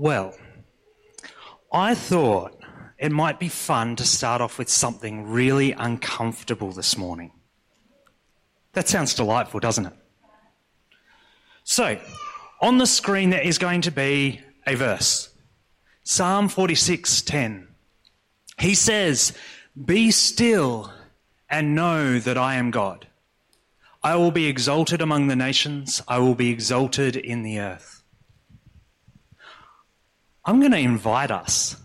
Well, I thought it might be fun to start off with something really uncomfortable this morning. That sounds delightful, doesn't it? So, on the screen there is going to be a verse. Psalm 46:10. He says, "Be still and know that I am God. I will be exalted among the nations, I will be exalted in the earth." I'm going to invite us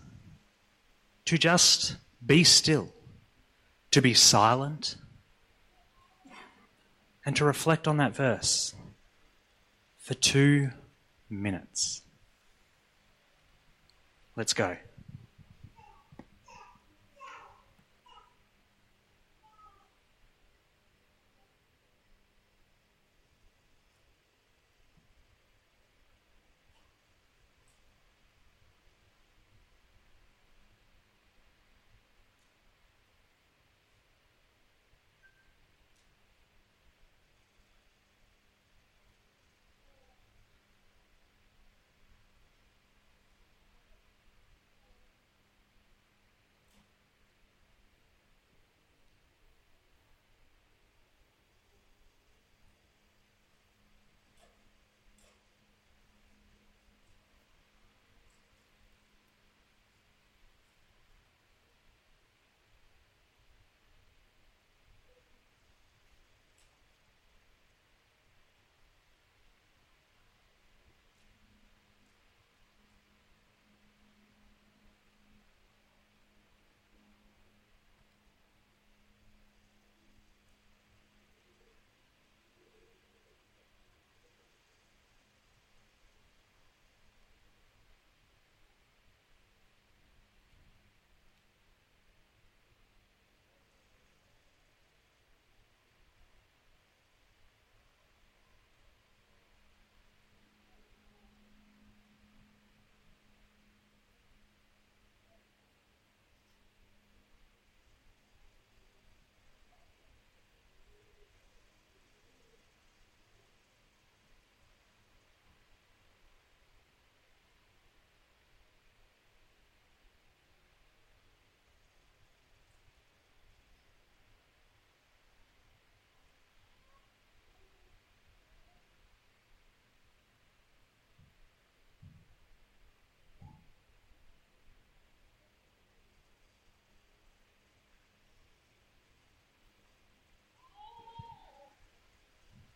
to just be still, to be silent, and to reflect on that verse for two minutes. Let's go.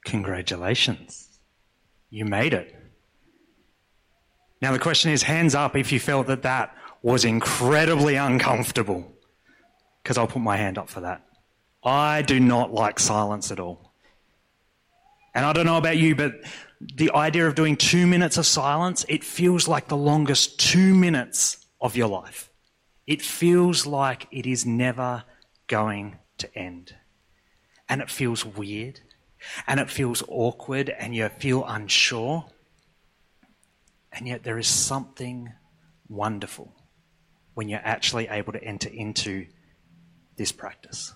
Congratulations. You made it. Now, the question is hands up if you felt that that was incredibly uncomfortable. Because I'll put my hand up for that. I do not like silence at all. And I don't know about you, but the idea of doing two minutes of silence, it feels like the longest two minutes of your life. It feels like it is never going to end. And it feels weird and it feels awkward and you feel unsure. And yet there is something wonderful when you're actually able to enter into this practice.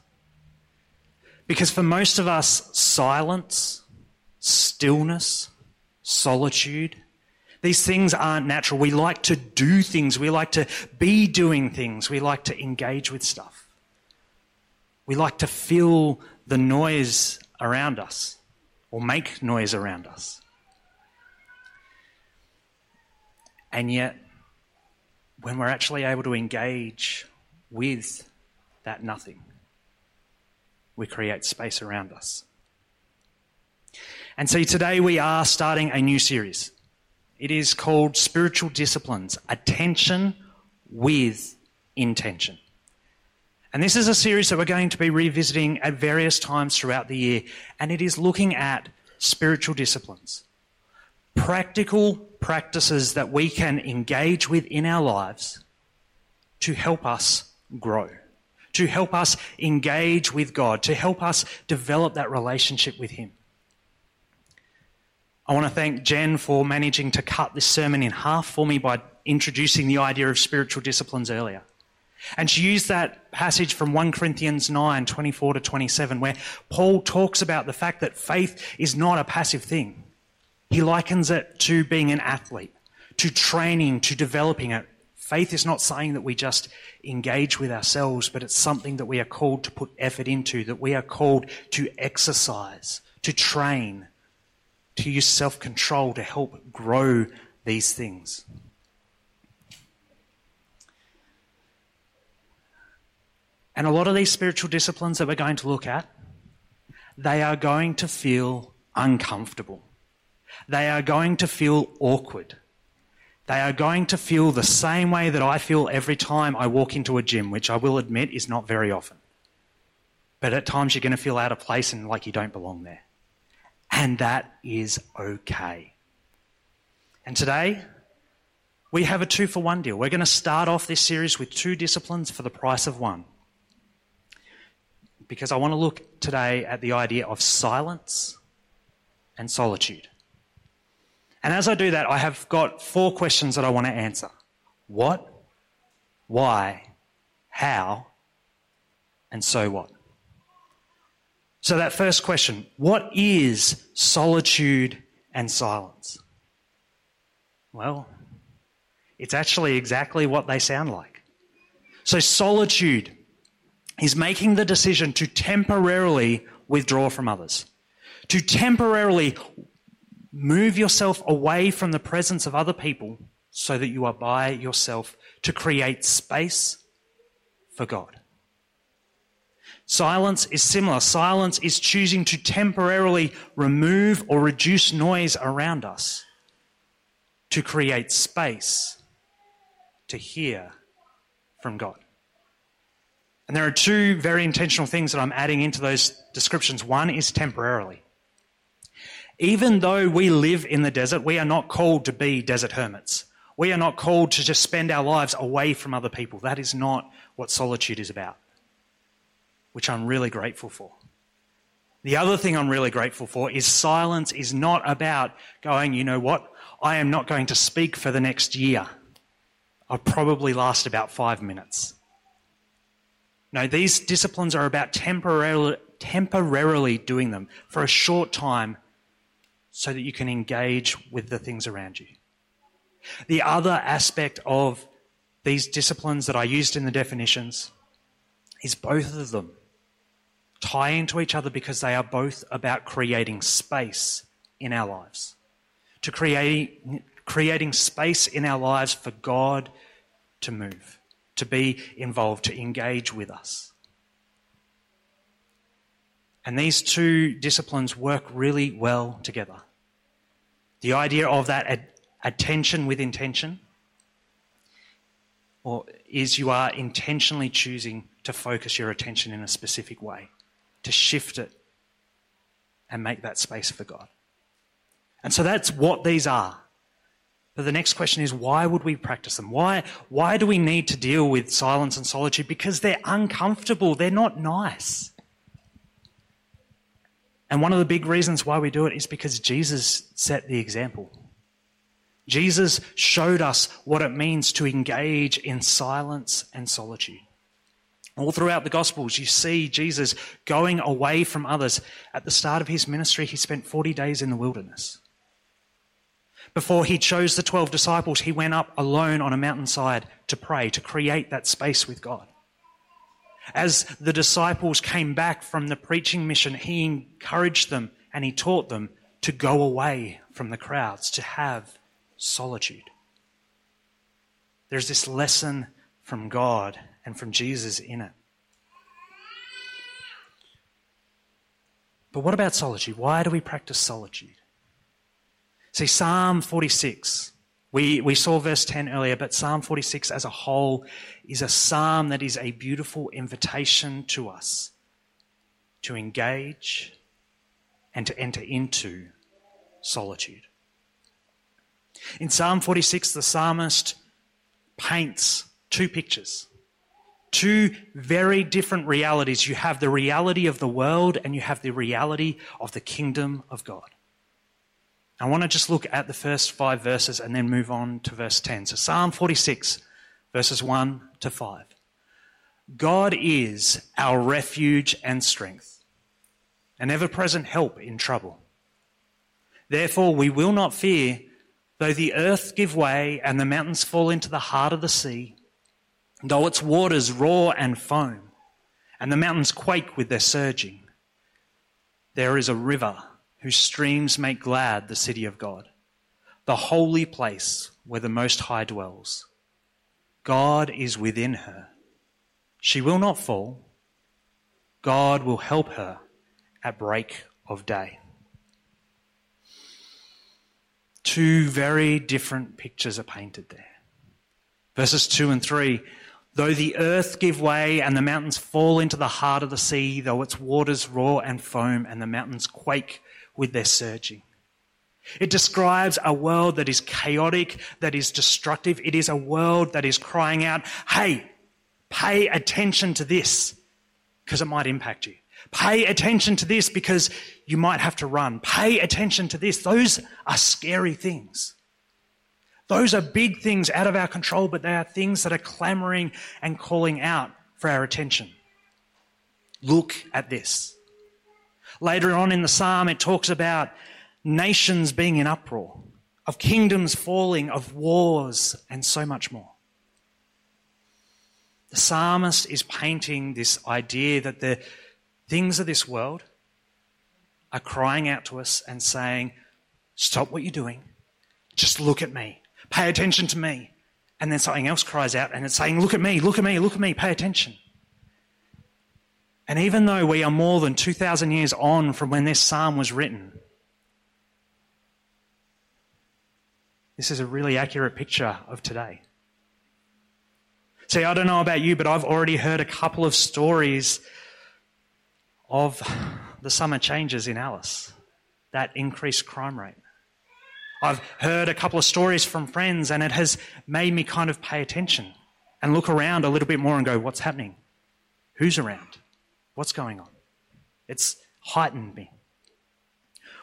Because for most of us, silence, stillness, solitude, these things aren't natural. We like to do things. We like to be doing things. We like to engage with stuff. We like to fill the noise around us or make noise around us. And yet, when we're actually able to engage with that nothing, we create space around us. And so today we are starting a new series. It is called Spiritual Disciplines Attention with Intention. And this is a series that we're going to be revisiting at various times throughout the year, and it is looking at spiritual disciplines. Practical practices that we can engage with in our lives to help us grow, to help us engage with God, to help us develop that relationship with Him. I want to thank Jen for managing to cut this sermon in half for me by introducing the idea of spiritual disciplines earlier. And she used that passage from 1 Corinthians 9 24 to 27, where Paul talks about the fact that faith is not a passive thing. He likens it to being an athlete, to training, to developing it. Faith is not saying that we just engage with ourselves, but it's something that we are called to put effort into, that we are called to exercise, to train, to use self control to help grow these things. And a lot of these spiritual disciplines that we're going to look at, they are going to feel uncomfortable. They are going to feel awkward. They are going to feel the same way that I feel every time I walk into a gym, which I will admit is not very often. But at times you're going to feel out of place and like you don't belong there. And that is okay. And today, we have a two for one deal. We're going to start off this series with two disciplines for the price of one because I want to look today at the idea of silence and solitude. And as I do that, I have got four questions that I want to answer what, why, how, and so what. So, that first question what is solitude and silence? Well, it's actually exactly what they sound like. So, solitude is making the decision to temporarily withdraw from others, to temporarily move yourself away from the presence of other people so that you are by yourself to create space for God. Silence is similar. Silence is choosing to temporarily remove or reduce noise around us to create space to hear from God. And there are two very intentional things that I'm adding into those descriptions. One is temporarily. Even though we live in the desert, we are not called to be desert hermits. We are not called to just spend our lives away from other people. That is not what solitude is about, which I'm really grateful for. The other thing I'm really grateful for is silence is not about going, you know what, I am not going to speak for the next year. I'll probably last about five minutes. No, these disciplines are about temporarily, temporarily doing them for a short time so that you can engage with the things around you. The other aspect of these disciplines that I used in the definitions is both of them tie into each other because they are both about creating space in our lives. To create, creating space in our lives for God to move to be involved, to engage with us. And these two disciplines work really well together. The idea of that attention with intention, or is you are intentionally choosing to focus your attention in a specific way, to shift it and make that space for God. And so that's what these are. But the next question is why would we practice them? Why, why do we need to deal with silence and solitude? Because they're uncomfortable, they're not nice. And one of the big reasons why we do it is because Jesus set the example. Jesus showed us what it means to engage in silence and solitude. All throughout the Gospels, you see Jesus going away from others. At the start of his ministry, he spent 40 days in the wilderness. Before he chose the 12 disciples, he went up alone on a mountainside to pray, to create that space with God. As the disciples came back from the preaching mission, he encouraged them and he taught them to go away from the crowds, to have solitude. There's this lesson from God and from Jesus in it. But what about solitude? Why do we practice solitude? See, Psalm 46, we, we saw verse 10 earlier, but Psalm 46 as a whole is a psalm that is a beautiful invitation to us to engage and to enter into solitude. In Psalm 46, the psalmist paints two pictures, two very different realities. You have the reality of the world and you have the reality of the kingdom of God. I want to just look at the first five verses and then move on to verse 10. So, Psalm 46, verses 1 to 5. God is our refuge and strength, an ever present help in trouble. Therefore, we will not fear, Though the earth give way and the mountains fall into the heart of the sea, though its waters roar and foam, and the mountains quake with their surging, there is a river whose streams make glad the city of God, the holy place where the Most High dwells. God is within her. She will not fall. God will help her at break of day. Two very different pictures are painted there. Verses 2 and 3 Though the earth give way and the mountains fall into the heart of the sea, though its waters roar and foam and the mountains quake with their surging. It describes a world that is chaotic, that is destructive. It is a world that is crying out, hey, pay attention to this because it might impact you. Pay attention to this because you might have to run. Pay attention to this. Those are scary things. Those are big things out of our control, but they are things that are clamoring and calling out for our attention. Look at this. Later on in the psalm, it talks about nations being in uproar, of kingdoms falling, of wars, and so much more. The psalmist is painting this idea that the things of this world are crying out to us and saying, Stop what you're doing. Just look at me. Pay attention to me. And then something else cries out and it's saying, Look at me, look at me, look at me, pay attention. And even though we are more than 2,000 years on from when this psalm was written, this is a really accurate picture of today. See, I don't know about you, but I've already heard a couple of stories of the summer changes in Alice, that increased crime rate. I've heard a couple of stories from friends, and it has made me kind of pay attention and look around a little bit more and go, what's happening? Who's around? What's going on? It's heightened me.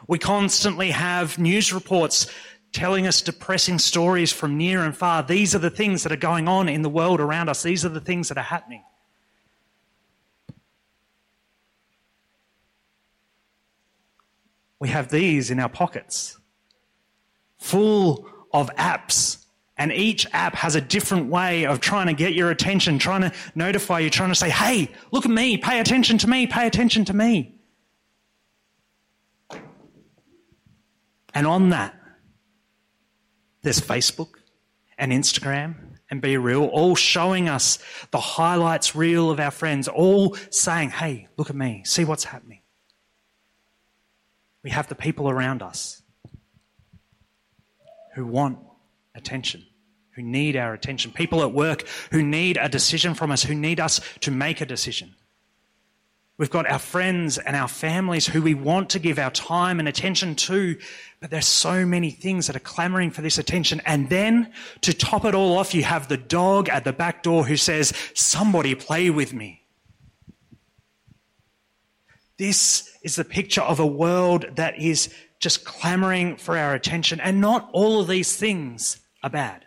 We constantly have news reports telling us depressing stories from near and far. These are the things that are going on in the world around us. These are the things that are happening. we have these in our pockets, full of apps. And each app has a different way of trying to get your attention, trying to notify you, trying to say, hey, look at me, pay attention to me, pay attention to me. And on that, there's Facebook and Instagram and BeReal, all showing us the highlights reel of our friends, all saying, hey, look at me, see what's happening. We have the people around us who want attention, who need our attention. People at work who need a decision from us, who need us to make a decision. We've got our friends and our families who we want to give our time and attention to, but there's so many things that are clamoring for this attention. And then to top it all off, you have the dog at the back door who says, somebody play with me. This is the picture of a world that is just clamoring for our attention. And not all of these things are bad.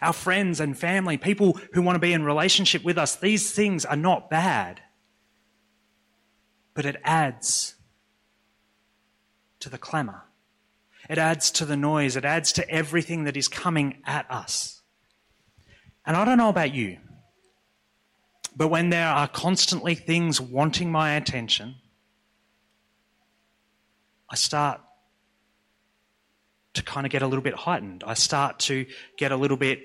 Our friends and family, people who want to be in relationship with us, these things are not bad. But it adds to the clamor. It adds to the noise. It adds to everything that is coming at us. And I don't know about you. But when there are constantly things wanting my attention, I start to kind of get a little bit heightened. I start to get a little bit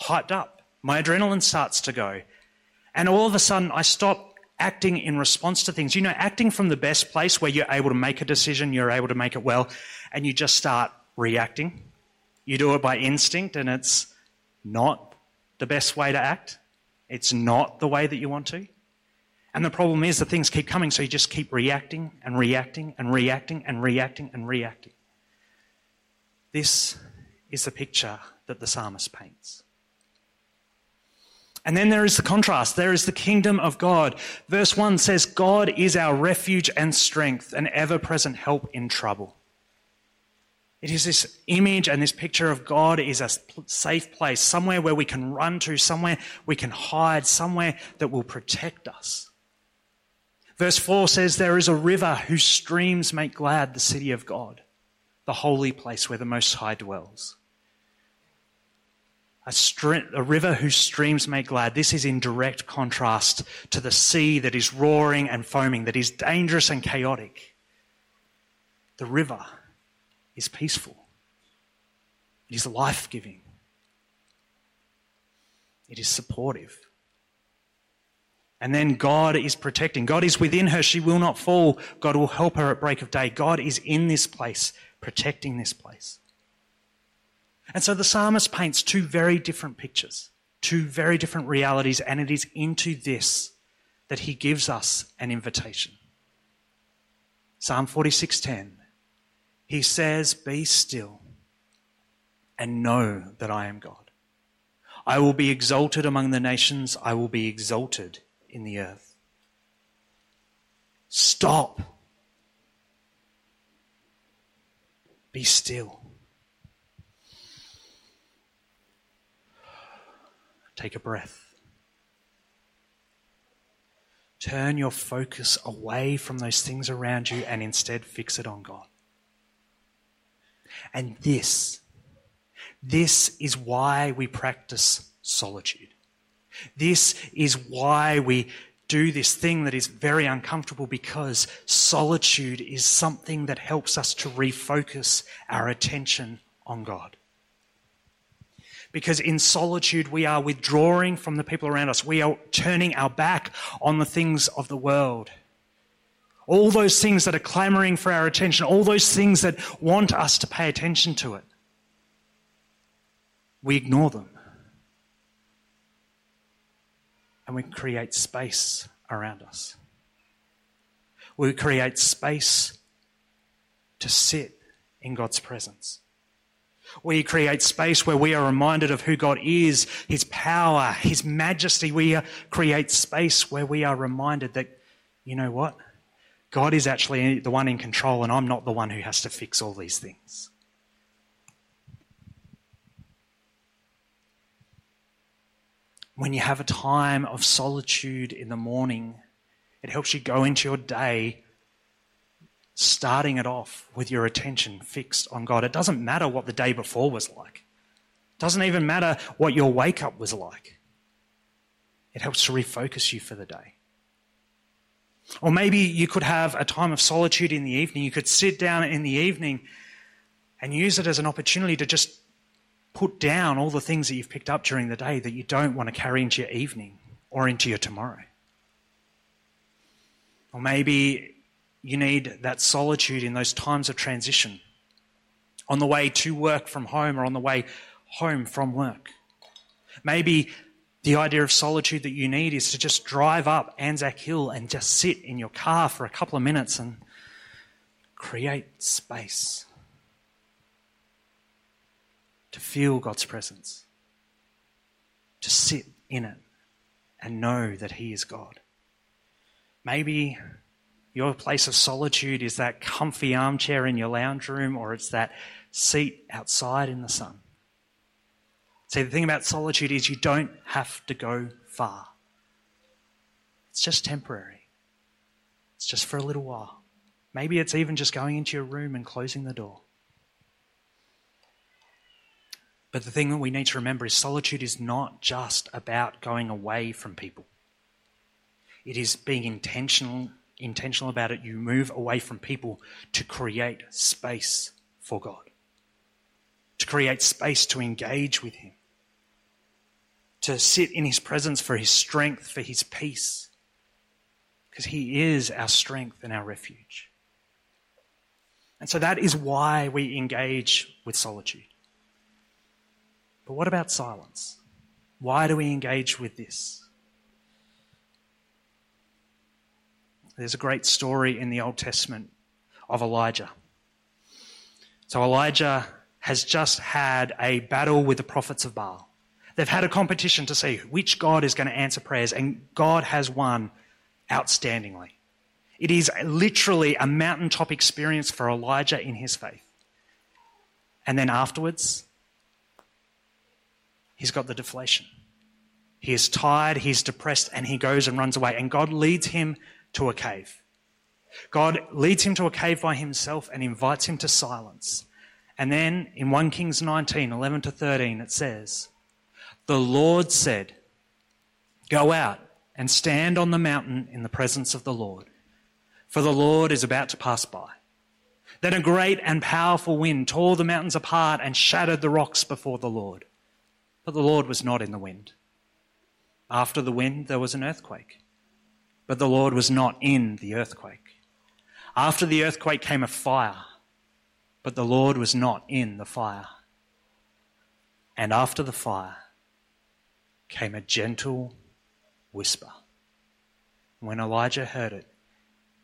hyped up. My adrenaline starts to go. And all of a sudden, I stop acting in response to things. You know, acting from the best place where you're able to make a decision, you're able to make it well, and you just start reacting. You do it by instinct, and it's not the best way to act. It's not the way that you want to. And the problem is that things keep coming, so you just keep reacting and reacting and reacting and reacting and reacting. This is the picture that the psalmist paints. And then there is the contrast. There is the kingdom of God. Verse 1 says, God is our refuge and strength, an ever present help in trouble. It is this image and this picture of God is a safe place, somewhere where we can run to, somewhere we can hide, somewhere that will protect us. Verse 4 says, There is a river whose streams make glad the city of God. the holy place where the Most High dwells. A, str- a, river whose streams make glad. This is in direct contrast to the sea that is roaring and foaming, that is dangerous and chaotic. The river is peaceful. It is life giving. It is supportive. And then God is protecting. God is within her. She will not fall. God will help her at break of day. God is in this place, protecting this place. And so the psalmist paints two very different pictures, two very different realities, and it is into this that he gives us an invitation. Psalm 46:10. He says, "Be still and know that I am God. I will be exalted among the nations, I will be exalted in the earth." Stop. Be still. Take a breath. Turn your focus away from those things around you and instead fix it on God. And this, this is why we practice solitude. This is why we do this thing that is very uncomfortable because solitude is something that helps us to refocus our attention on God because in solitude we are withdrawing from the people around us. We are turning our back on the things of the world. All those things that are clamoring for our attention, all those things that want us to pay attention to it. We ignore them. And we create space around us. We create space to sit in God's presence. We create space where we are reminded of who God is, His power, His majesty. We create space where we are reminded that, you know what? God is actually the one in control and I'm not the one who has to fix all these things. When you have a time of solitude in the morning, it helps you go into your day starting it off with your attention fixed on God. It doesn't matter what the day before was like. It doesn't even matter what your wake up was like. It helps to refocus you for the day. Or maybe you could have a time of solitude in the evening. You could sit down in the evening and use it as an opportunity to just put down all the things that you've picked up during the day that you don't want to carry into your evening or into your tomorrow. Or maybe you need that solitude in those times of transition on the way to work from home or on the way home from work. Maybe the idea of solitude that you need is to just drive up Anzac Hill and just sit in your car for a couple of minutes and create space to feel God's presence, to sit in it and know that He is God. Maybe your place of solitude is that comfy armchair in your lounge room, or it's that seat outside in the sun. See, the thing about solitude is you don't have to go far. It's just temporary. It's just for a little while. Maybe it's even just going into your room and closing the door. But the thing that we need to remember is solitude is not just about going away from people. It is being intentional intentional about it, you move away from people to create space for God, to create space to engage with Him, to sit in His presence for His strength, for His peace, because He is our strength and our refuge. And so that is why we engage with solitude. But what about silence? Why do we engage with this? There's a great story in the Old Testament of Elijah. So Elijah has just had a battle with the prophets of Baal. They've had a competition to see which God is going to answer prayers, and God has won outstandingly. It is literally a mountaintop experience for Elijah in his faith. And then afterwards, he's got the deflation. He is tired, he's depressed, and he goes and runs away. And God leads him to a cave. God leads him to a cave by himself and invites him to silence And then in 1 Kings 19, 11 to 13, it says, The Lord said, Go out and stand on the mountain in the presence of the Lord, for the Lord is about to pass by. Then a great and powerful wind tore the mountains apart and shattered the rocks before the Lord. But the Lord was not in the wind. After the wind, there was an earthquake. But the Lord was not in the earthquake. After the earthquake came a fire. But the Lord was not in the fire. And after the fire came a gentle whisper. When Elijah heard it,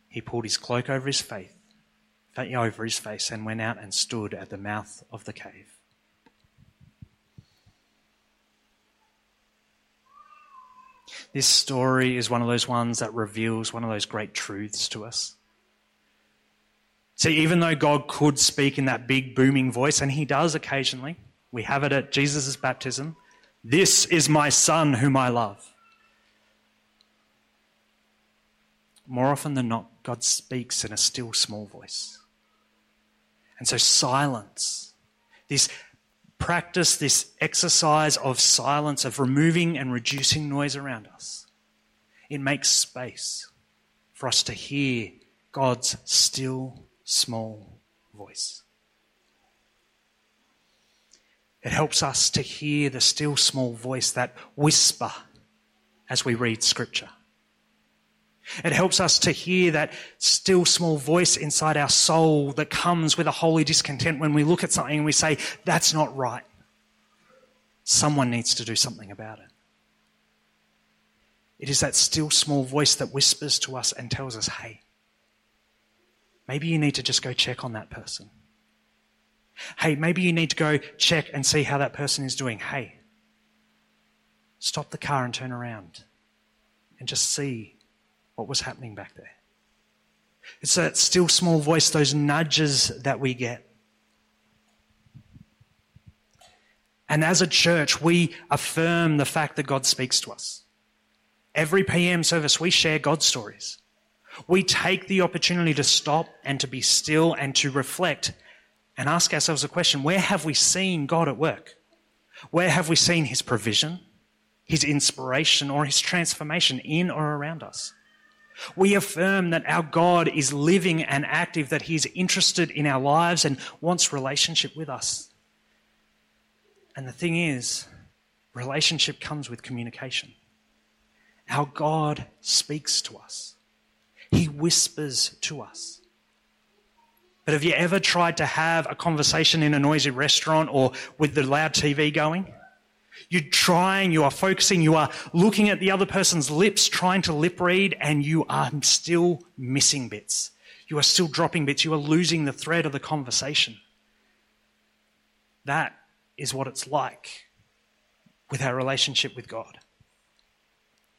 he pulled his cloak over his face, over his face, and went out and stood at the mouth of the cave. This story is one of those ones that reveals one of those great truths to us. See, even though God could speak in that big booming voice, and he does occasionally, we have it at Jesus' baptism this is my son whom I love. More often than not, God speaks in a still small voice. And so, silence, this practice, this exercise of silence, of removing and reducing noise around us, it makes space for us to hear God's still small voice. It helps us to hear the still small voice, that whisper as we read Scripture. It helps us to hear that still small voice inside our soul that comes with a holy discontent when we look at something and we say, that's not right. Someone needs to do something about it. It is that still small voice that whispers to us and tells us, hey, maybe you need to just go check on that person. Hey, maybe you need to go check and see how that person is doing. Hey, stop the car and turn around and just see what was happening back there. It's that still small voice, those nudges that we get. And as a church, we affirm the fact that God speaks to us. Every PM service, we share God stories. We take the opportunity to stop and to be still and to reflect and ask ourselves a question where have we seen God at work? Where have we seen His provision, His inspiration, or His transformation in or around us? We affirm that our God is living and active, that He is interested in our lives and wants relationship with us. And the thing is, relationship comes with communication. Our God speaks to us, He whispers to us. But have you ever tried to have a conversation in a noisy restaurant or with the loud TV going? You're trying, you are focusing, you are looking at the other person's lips, trying to lip read, and you are still missing bits. You are still dropping bits. You are losing the thread of the conversation. That is what it's like with our relationship with God.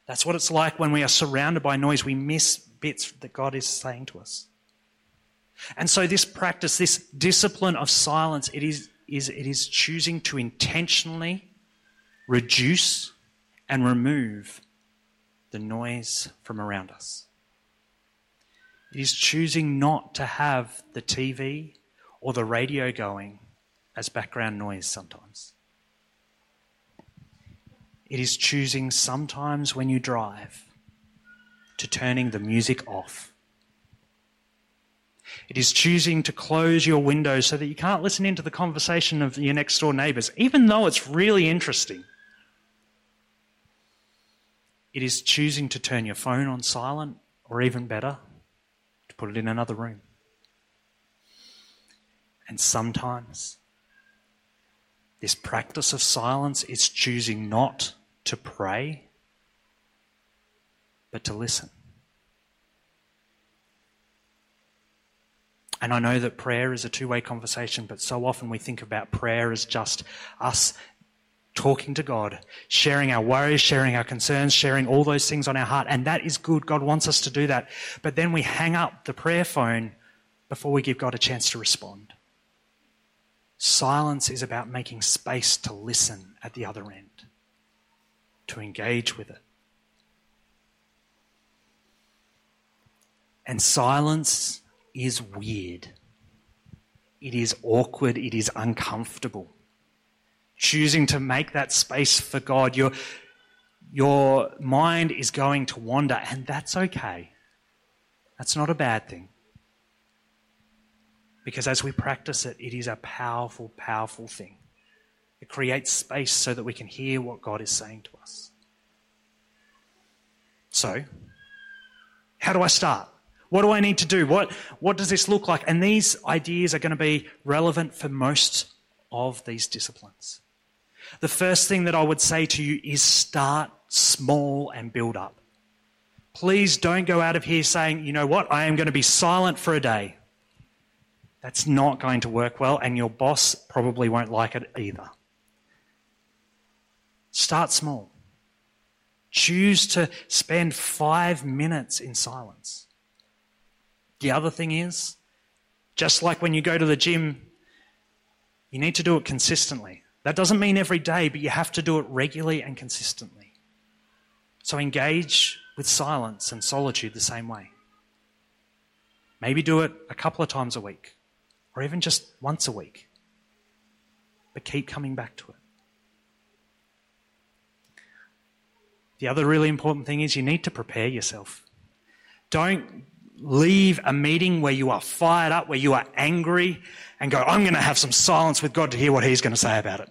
That's what it's like when we are surrounded by noise. We miss bits that God is saying to us. And so, this practice, this discipline of silence, it is, is, it is choosing to intentionally reduce and remove the noise from around us. It is choosing not to have the TV or the radio going as background noise sometimes. It is choosing sometimes when you drive to turning the music off. It is choosing to close your windows so that you can't listen into the conversation of your next door neighbors, even though it's really interesting. It is choosing to turn your phone on silent, or even better, to put it in another room. And sometimes, this practice of silence is choosing not to pray, but to listen. And I know that prayer is a two way conversation, but so often we think about prayer as just us talking to God, sharing our worries, sharing our concerns, sharing all those things on our heart. And that is good. God wants us to do that. But then we hang up the prayer phone before we give God a chance to respond. Silence is about making space to listen at the other end, to engage with it. And silence is weird. It is awkward. It is uncomfortable. Choosing to make that space for God, your, your mind is going to wander, and that's okay. That's not a bad thing. Because as we practice it, it is a powerful, powerful thing. It creates space so that we can hear what God is saying to us. So, how do I start? What do I need to do? What, what does this look like? And these ideas are going to be relevant for most of these disciplines. The first thing that I would say to you is start small and build up. Please don't go out of here saying, you know what, I am going to be silent for a day. That's not going to work well, and your boss probably won't like it either. Start small. Choose to spend five minutes in silence. The other thing is, just like when you go to the gym, you need to do it consistently. That doesn't mean every day, but you have to do it regularly and consistently. So engage with silence and solitude the same way. Maybe do it a couple of times a week, or even just once a week. But keep coming back to it. The other really important thing is you need to prepare yourself. Don't leave a meeting where you are fired up, where you are angry, and go, I'm going to have some silence with God to hear what He's going to say about it.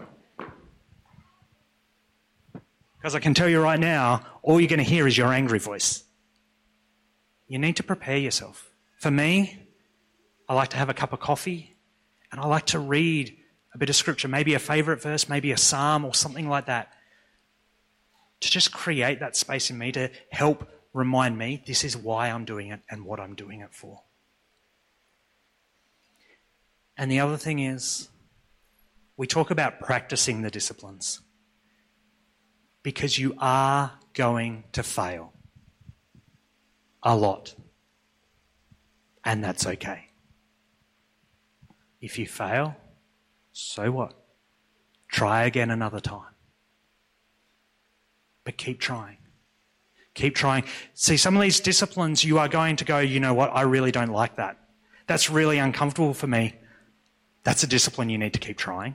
Because I can tell you right now, all you're going to hear is your angry voice. You need to prepare yourself. For me, I like to have a cup of coffee and I like to read a bit of scripture, maybe a favorite verse, maybe a psalm or something like that to just create that space in me to help remind me this is why I'm doing it and what I'm doing it for. And the other thing is, we talk about practicing the disciplines because you are going to fail a lot. And that's okay. If you fail, so what? Try again another time. But keep trying. Keep trying. See, some of these disciplines, you are going to go, you know what, I really don't like that. That's really uncomfortable for me. That's a discipline you need to keep trying.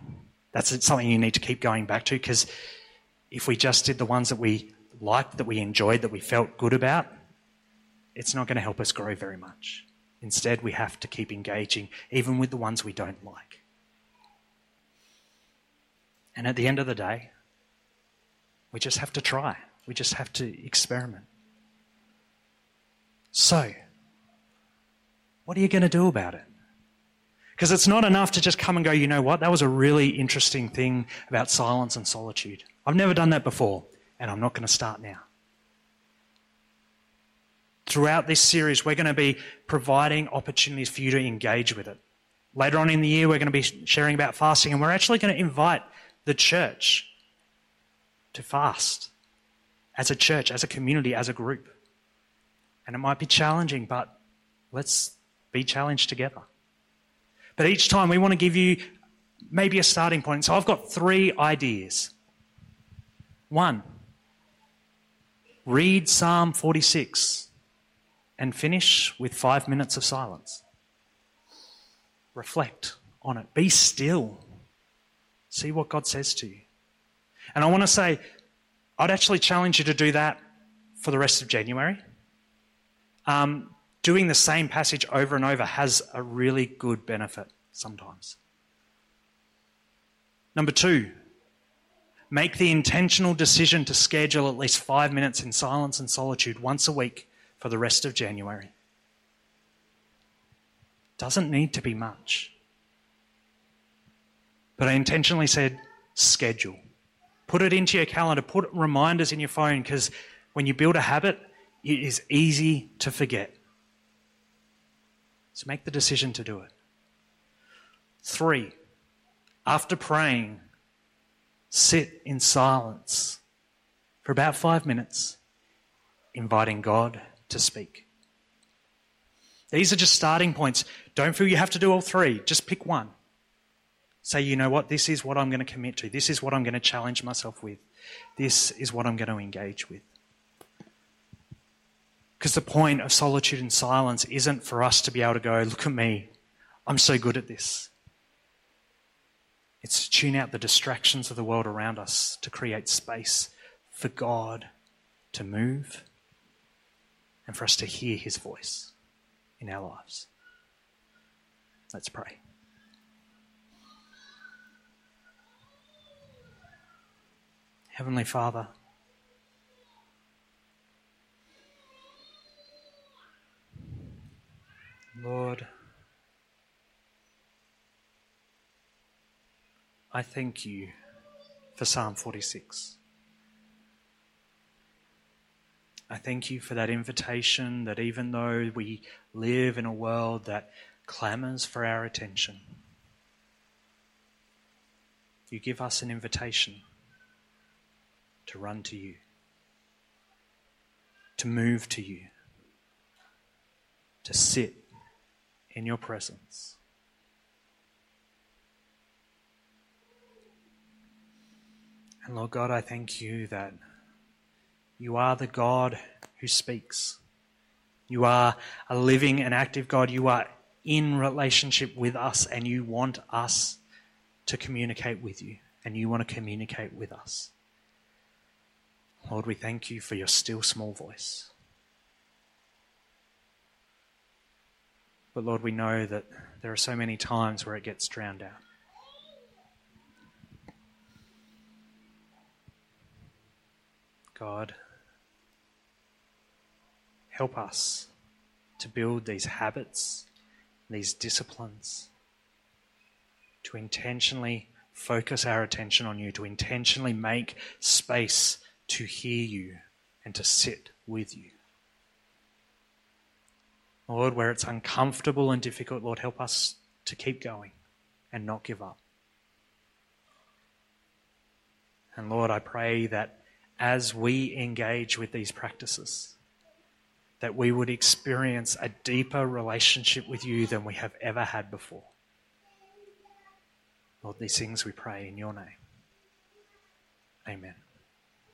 That's something you need to keep going back to because if we just did the ones that we liked, that we enjoyed, that we felt good about, it's not going to help us grow very much. Instead, we have to keep engaging, even with the ones we don't like. And at the end of the day, we just have to try. We just have to experiment. So, what are you going to do about it? Because it's not enough to just come and go, you know what, that was a really interesting thing about silence and solitude. I've never done that before, and I'm not going to start now. Throughout this series, we're going to be providing opportunities for you to engage with it. Later on in the year, we're going to be sharing about fasting, and we're actually going to invite the church to fast as a church, as a community, as a group. And it might be challenging, but let's be challenged together. But each time we want to give you maybe a starting point. So I've got three ideas. One, read Psalm 46 and finish with five minutes of silence. Reflect on it. Be still. See what God says to you. And I want to say, I'd actually challenge you to do that for the rest of January. Um, doing the same passage over and over has a really good benefit sometimes. Number two, make the intentional decision to schedule at least five minutes in silence and solitude once a week for the rest of January. Doesn't need to be much. But I intentionally said schedule. Put it into your calendar, put reminders in your phone because when you build a habit, it is easy to forget. So make the decision to do it. Three, after praying, sit in silence for about five minutes, inviting God to speak. These are just starting points. Don't feel you have to do all three, just pick one. Say, you know what, this is what I'm going to commit to. This is what I'm going to challenge myself with. This is what I'm going to engage with. Because the point of solitude and silence isn't for us to be able to go, look at me, I'm so good at this. It's to tune out the distractions of the world around us to create space for God to move and for us to hear his voice in our lives. Let's pray. Heavenly Father, Lord, I thank you for Psalm 46. I thank you for that invitation that even though we live in a world that clamors for our attention, you give us an invitation to run to you, to move to you, to sit in your presence. And Lord God, I thank you that you are the God who speaks. You are a living and active God. You are in relationship with us, and you want us to communicate with you, and you want to communicate with us. Lord, we thank you for your still small voice. But Lord, we know that there are so many times where it gets drowned out. God, help us to build these habits, these disciplines, to intentionally focus our attention on you, to intentionally make space to hear you and to sit with you. Lord, where it's uncomfortable and difficult, Lord, help us to keep going and not give up. And Lord, I pray that as we engage with these practices, that we would experience a deeper relationship with you than we have ever had before. Lord, these things we pray in your name. Amen.